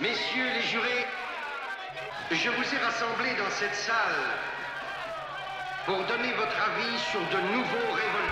Messieurs les jurés, je vous ai rassemblés dans cette salle pour donner votre avis sur de nouveaux révoltés.